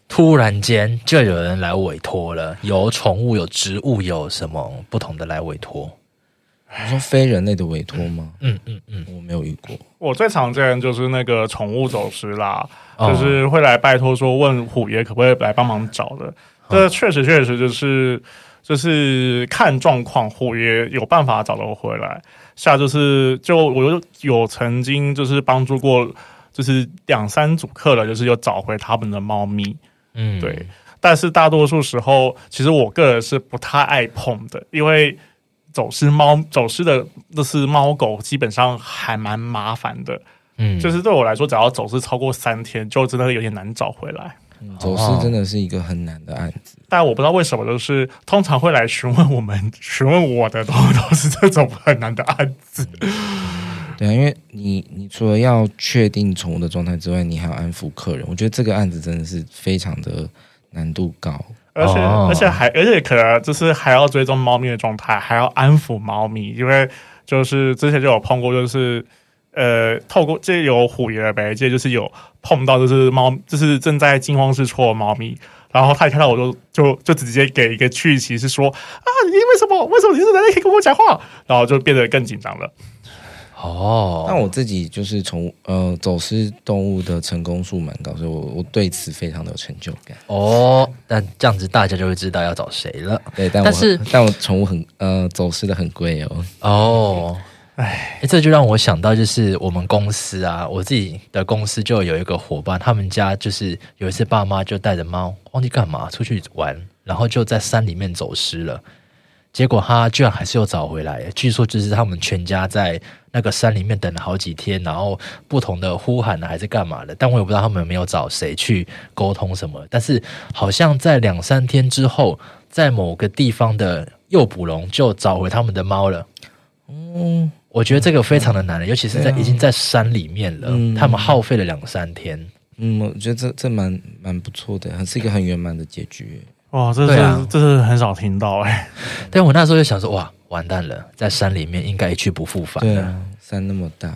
S2: 突然间就有人来委托了，有宠物、有植物、有什么不同的来委托？
S3: 你说非人类的委托吗？
S2: 嗯嗯嗯，
S3: 我没有遇过。
S1: 我最常见就是那个宠物走失啦，哦、就是会来拜托说问虎爷可不可以来帮忙找的。这、哦、确实确实就是就是看状况，虎爷有办法找到回来。下就是就我有有曾经就是帮助过，就是两三组客人，就是又找回他们的猫咪。嗯，对，但是大多数时候，其实我个人是不太爱碰的，因为走失猫、走失的那是猫狗，基本上还蛮麻烦的。嗯，就是对我来说，只要走失超过三天，就真的有点难找回来。
S3: 嗯，走失真的是一个很难的案子，
S1: 但我不知道为什么，就是通常会来询问我们、询问我的，都都是这种很难的案子。
S3: 对啊，因为你你除了要确定宠物的状态之外，你还要安抚客人。我觉得这个案子真的是非常的难度高，
S1: 而且、哦、而且还而且可能就是还要追踪猫咪的状态，还要安抚猫咪。因为就是之前就有碰过，就是呃，透过这有虎爷的媒介，就是有碰到就是猫，就是正在惊慌失措的猫咪，然后他一看到我就就就直接给一个讯息，是说啊，你为什么为什么你是人类可以跟我讲话？然后就变得更紧张了。
S2: 哦，
S3: 那我自己就是从呃走失动物的成功数蛮高，所以我我对此非常的有成就感。
S2: 哦，但这样子大家就会知道要找谁了。
S3: 对，但我但是但我宠物很呃走失的很贵哦。
S2: 哦，哎，这就让我想到，就是我们公司啊，我自己的公司就有一个伙伴，他们家就是有一次爸妈就带着猫忘记干嘛出去玩，然后就在山里面走失了。结果他居然还是又找回来，据说就是他们全家在那个山里面等了好几天，然后不同的呼喊呢，还是干嘛的，但我也不知道他们有没有找谁去沟通什么。但是好像在两三天之后，在某个地方的诱捕笼就找回他们的猫了。嗯，我觉得这个非常的难，尤其是在已经在山里面了，嗯、他们耗费了两三天。
S3: 嗯，我觉得这这蛮蛮不错的，是一个很圆满的结局。
S1: 哇，这是、啊、这是很少听到哎、欸！<laughs>
S2: 但我那时候就想说，哇，完蛋了，在山里面应该一去不复返。
S3: 对啊，山那么大，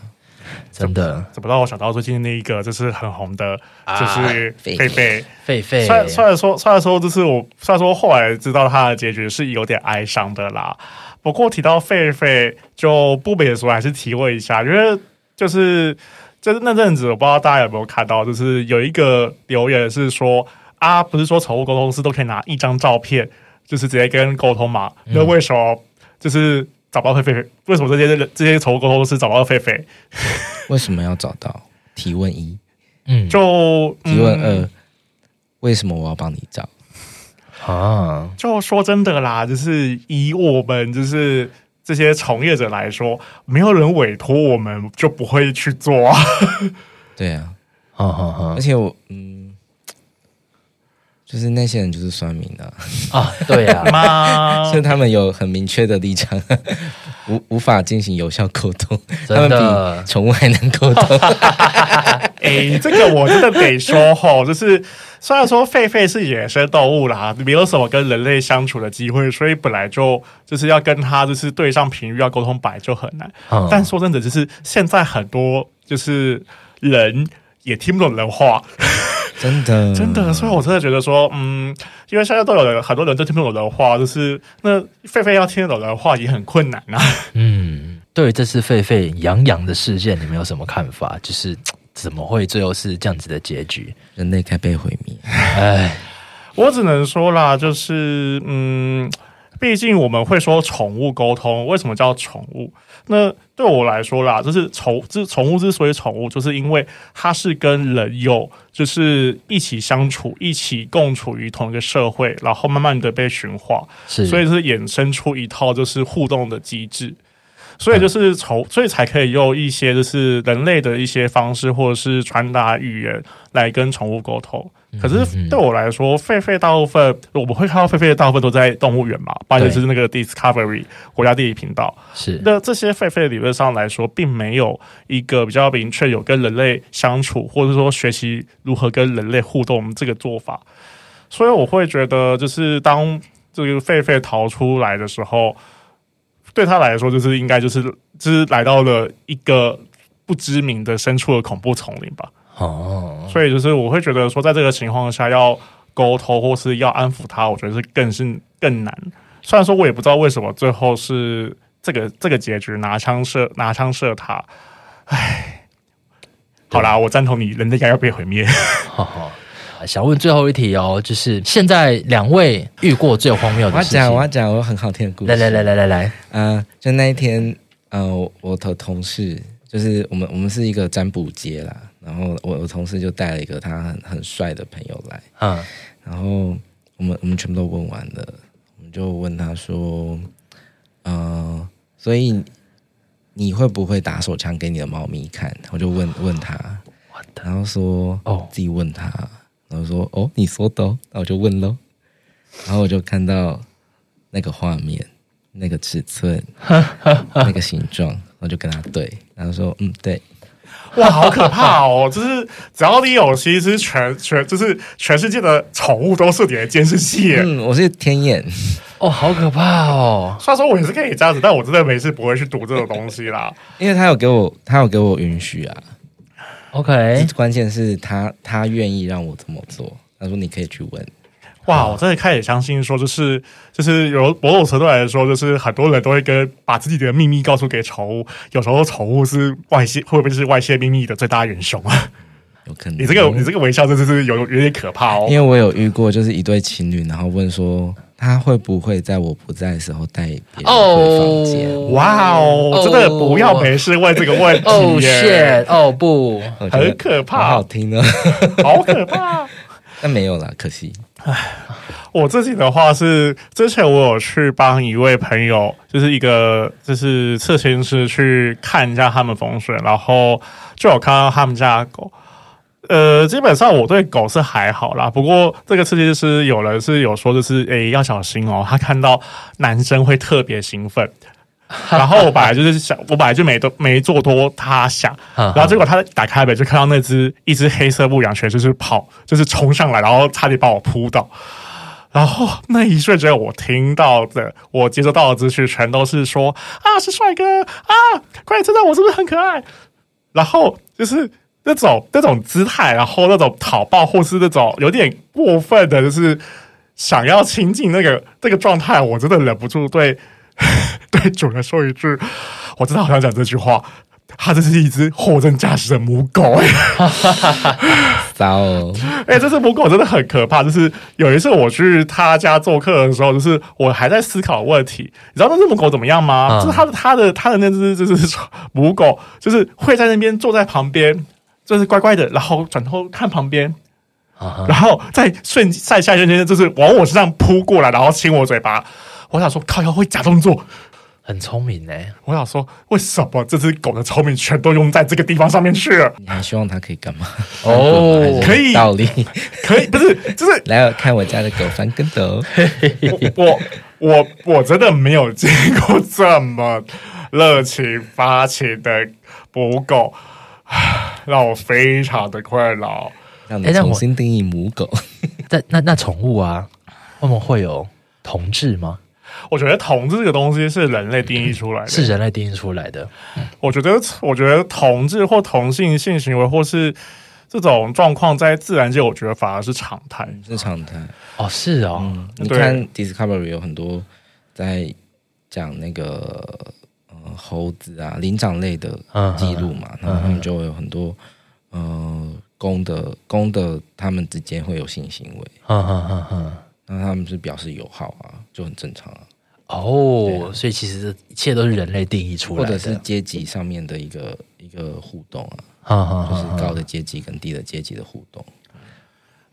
S2: 真的
S1: 怎么让我想到最近那一个就是很红的，就是狒狒
S2: 狒狒。
S1: 虽然虽然说虽然说就是我虽然说后来知道他的结局是有点哀伤的啦，不过提到狒狒就不免说还是提问一下，因为就是就是那阵子我不知道大家有没有看到，就是有一个留言是说。啊，不是说宠物沟通师都可以拿一张照片，就是直接跟沟通嘛？那、嗯、为什么就是找不到狒狒？为什么这些这些宠物沟通师找不到狒狒？
S3: 为什么要找到？提问一，
S2: 嗯，
S1: 就
S3: 提问二，嗯、为什么我要帮你找？
S2: 啊，
S1: 就说真的啦，就是以我们就是这些从业者来说，没有人委托我们，就不会去做啊。<laughs>
S3: 对啊，
S2: 好好好，
S3: 而且我嗯。就是那些人就是算命的！
S2: 啊，对呀、<laughs>
S1: 所
S3: 以他们有很明确的立场，无无法进行有效沟通，
S2: 真的
S3: 他们比宠物还能沟通。<laughs>
S1: 哎，这个我真的得说吼，就是虽然说狒狒是野生动物啦，没有什么跟人类相处的机会，所以本来就就是要跟他就是对上频率要沟通，本来就很难。嗯、但说真的，就是现在很多就是人也听不懂人话。
S3: 真的，
S1: 真的，所以我真的觉得说，嗯，因为现在都有，很多人都听不懂的话，就是那狒狒要听得懂的话也很困难啊。
S2: 嗯，对于这次狒狒养养的事件，你们有什么看法？就是怎么会最后是这样子的结局？
S3: 人类该被毁灭？
S2: 哎，
S1: 我只能说啦，就是嗯。毕竟我们会说宠物沟通，为什么叫宠物？那对我来说啦，就是宠，这宠物之所以宠物，就是因为它是跟人有就是一起相处，一起共处于同一个社会，然后慢慢的被驯化，所以是衍生出一套就是互动的机制，所以就是从，所以才可以用一些就是人类的一些方式，或者是传达语言来跟宠物沟通。可是对我来说，狒狒大部分我们会看到狒狒的大部分都在动物园嘛，而且是那个 Discovery 国家地理频道。
S2: 是
S1: 那这些狒狒理论上来说，并没有一个比较明确有跟人类相处，或者说学习如何跟人类互动这个做法。所以我会觉得，就是当这个狒狒逃出来的时候，对他来说，就是应该就是就是来到了一个不知名的深处的恐怖丛林吧。哦，所以就是我会觉得说，在这个情况下要沟通或是要安抚他，我觉得是更是更难。虽然说我也不知道为什么最后是这个这个结局，拿枪射拿枪射他。唉，好啦，我赞同你，人类该要被毁灭。
S2: 好好，想问最后一题哦，就是现在两位遇过最荒谬的事情，
S3: 我要讲，我要讲我很好听的故事。
S2: 来来来来来来，
S3: 嗯、呃，就那一天，呃，我的同事就是我们我们是一个占卜街啦。然后我我同事就带了一个他很很帅的朋友来，嗯，然后我们我们全部都问完了，我们就问他说，呃，所以你会不会打手枪给你的猫咪看？我就问问他，然后说哦，自己问他，然后说哦，你说的，哦。那我就问喽，然后我就看到那个画面，那个尺寸，<laughs> 那个形状，我就跟他对，然后说嗯，对。<laughs>
S1: 哇，好可怕哦！<laughs> 就是只要你有，其实全全就是全世界的宠物都是你的监视器。
S3: 嗯，我是天眼
S2: 哦，好可怕哦！
S1: 虽然说我也是可以这样子，但我真的没事不会去读这种东西啦。<laughs>
S3: 因为他有给我，他有给我允许啊。
S2: OK，
S3: 关键是他他愿意让我这么做。他说你可以去问。
S1: 哇！我真的开始相信说，就是就是有某种程度来说，就是很多人都会跟把自己的秘密告诉给宠物。有时候宠物是外泄，会不会是外泄秘密的最大元凶啊？
S3: 有可能。
S1: 你这个你这个微笑真的是有有点可怕哦。
S3: 因为我有遇过，就是一对情侣，然后问说他会不会在我不在的时候带别人回房间？
S1: 哇哦！真的不要没事问这个问题
S2: 哦不，
S1: 很可怕，
S3: 好，好听呢，
S1: 好可怕。<laughs>
S3: 那没有啦，可惜。
S1: 唉，我自己的话是，之前我有去帮一位朋友，就是一个就是测心师去看一下他们风水，然后就有看到他们家狗。呃，基本上我对狗是还好啦，不过这个测心师有人是有说，就是诶要小心哦，他看到男生会特别兴奋。<laughs> 然后我本来就是想，我本来就没多没做多他想，<laughs> 然后结果他打开门就看到那只一只黑色牧羊犬，就是跑，就是冲上来，然后差点把我扑倒。然后那一瞬间，我听到的，我接收到的资讯全都是说啊，是帅哥啊，快点称赞我是不是很可爱？然后就是那种那种姿态，然后那种讨抱或是那种有点过分的，就是想要亲近那个那个状态，我真的忍不住对。<laughs> 对主人说一句，我真的好想讲这句话。它这是一只货真价实的母狗，<laughs>
S3: 哦！<laughs>
S1: 哎，这只母狗真的很可怕。就是有一次我去他家做客的时候，就是我还在思考问题。你知道那只母狗怎么样吗？嗯、就是它的它的它的那只就是母狗，就是会在那边坐在旁边，就是乖乖的，然后转头看旁边，嗯、然后在瞬在下一瞬间就是往我身上扑过来，然后亲我嘴巴。我想说，靠腰会假动作，
S2: 很聪明呢。
S1: 我想说，为什么这只狗的聪明全都用在这个地方上面去了？
S3: 你还希望它可以干嘛？
S1: 哦，<laughs> 可以
S3: 道理，
S1: 可以，不是，就是 <laughs>
S3: 来看我家的狗翻跟斗。
S1: 我我我真的没有见过这么热情发情的母狗，<sighs> 让我非常的困扰。
S3: 让你重新定义母狗。<laughs>
S2: 那那那宠物啊，我们会有同志吗？
S1: 我觉得同志这个东西是人类定义出来的，
S2: 是人类定义出来的。
S1: 我觉得，我觉得同志或同性性行为或是这种状况，在自然界，我觉得反而是常态，
S3: 是常态。
S2: 哦，是哦。
S3: 嗯、你看 Discovery 有很多在讲那个呃猴子啊灵长类的记录嘛，嗯、然后他们就会有很多呃公的公的，他们之间会有性行为。嗯嗯嗯嗯。那他们是表示友好啊，就很正常啊。
S2: 哦，啊、所以其实这一切都是人类定义出来的，
S3: 或者是阶级上面的一个一个互动啊，哈哈哈哈就是高的阶级跟低的阶级的互动。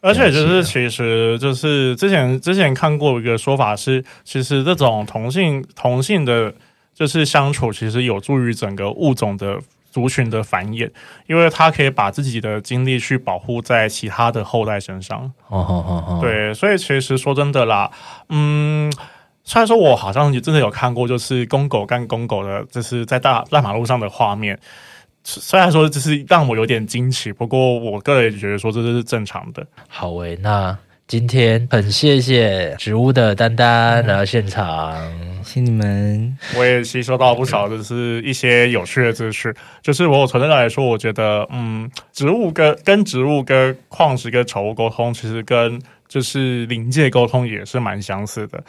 S1: 而且就是，其实就是之前之前看过一个说法是，其实这种同性同性的，就是相处，其实有助于整个物种的族群的繁衍，因为它可以把自己的精力去保护在其他的后代身上。
S2: 哦哦哦哦，
S1: 对，所以其实说真的啦，嗯，虽然说我好像也真的有看过，就是公狗干公狗的，就是在大大马路上的画面。虽然说这是让我有点惊奇，不过我个人也觉得说这是正常的。
S2: 好诶，那今天很谢谢植物的丹丹来到现场，
S3: 谢谢你们。
S1: 我也吸收到不少，就是一些有趣的知识。就是我从这来说，我觉得，嗯，植物跟跟植物跟矿石跟宠物沟通，其实跟就是灵界沟通也是蛮相似的。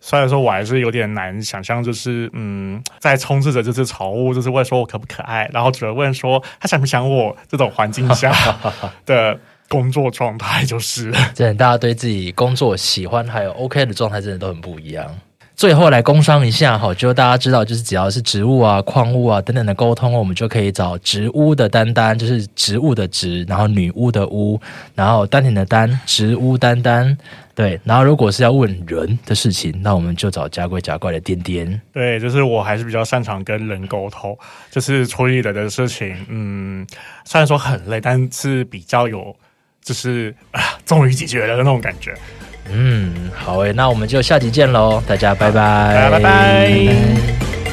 S1: 虽然说我还是有点难想象，就是嗯，在充斥着这只宠物，就是问说我可不可爱，然后主要问说他想不想我这种环境下 <laughs> 的工作状态，就是
S2: 真的，大家对自己工作喜欢还有 OK 的状态，真的都很不一样。最后来工商一下哈，就大家知道，就是只要是植物啊、矿物啊等等的沟通，我们就可以找植屋的丹丹，就是植物的植，然后女巫的巫，然后丹田的丹，植屋丹丹。对，然后如果是要问人的事情，那我们就找甲鬼甲怪的颠颠。
S1: 对，就是我还是比较擅长跟人沟通，就是处理人的事情。嗯，虽然说很累，但是比较有，就是啊，终于解决了的那种感觉。
S2: 嗯，好诶，那我们就下集见喽，大家拜拜，
S1: 拜拜。拜拜。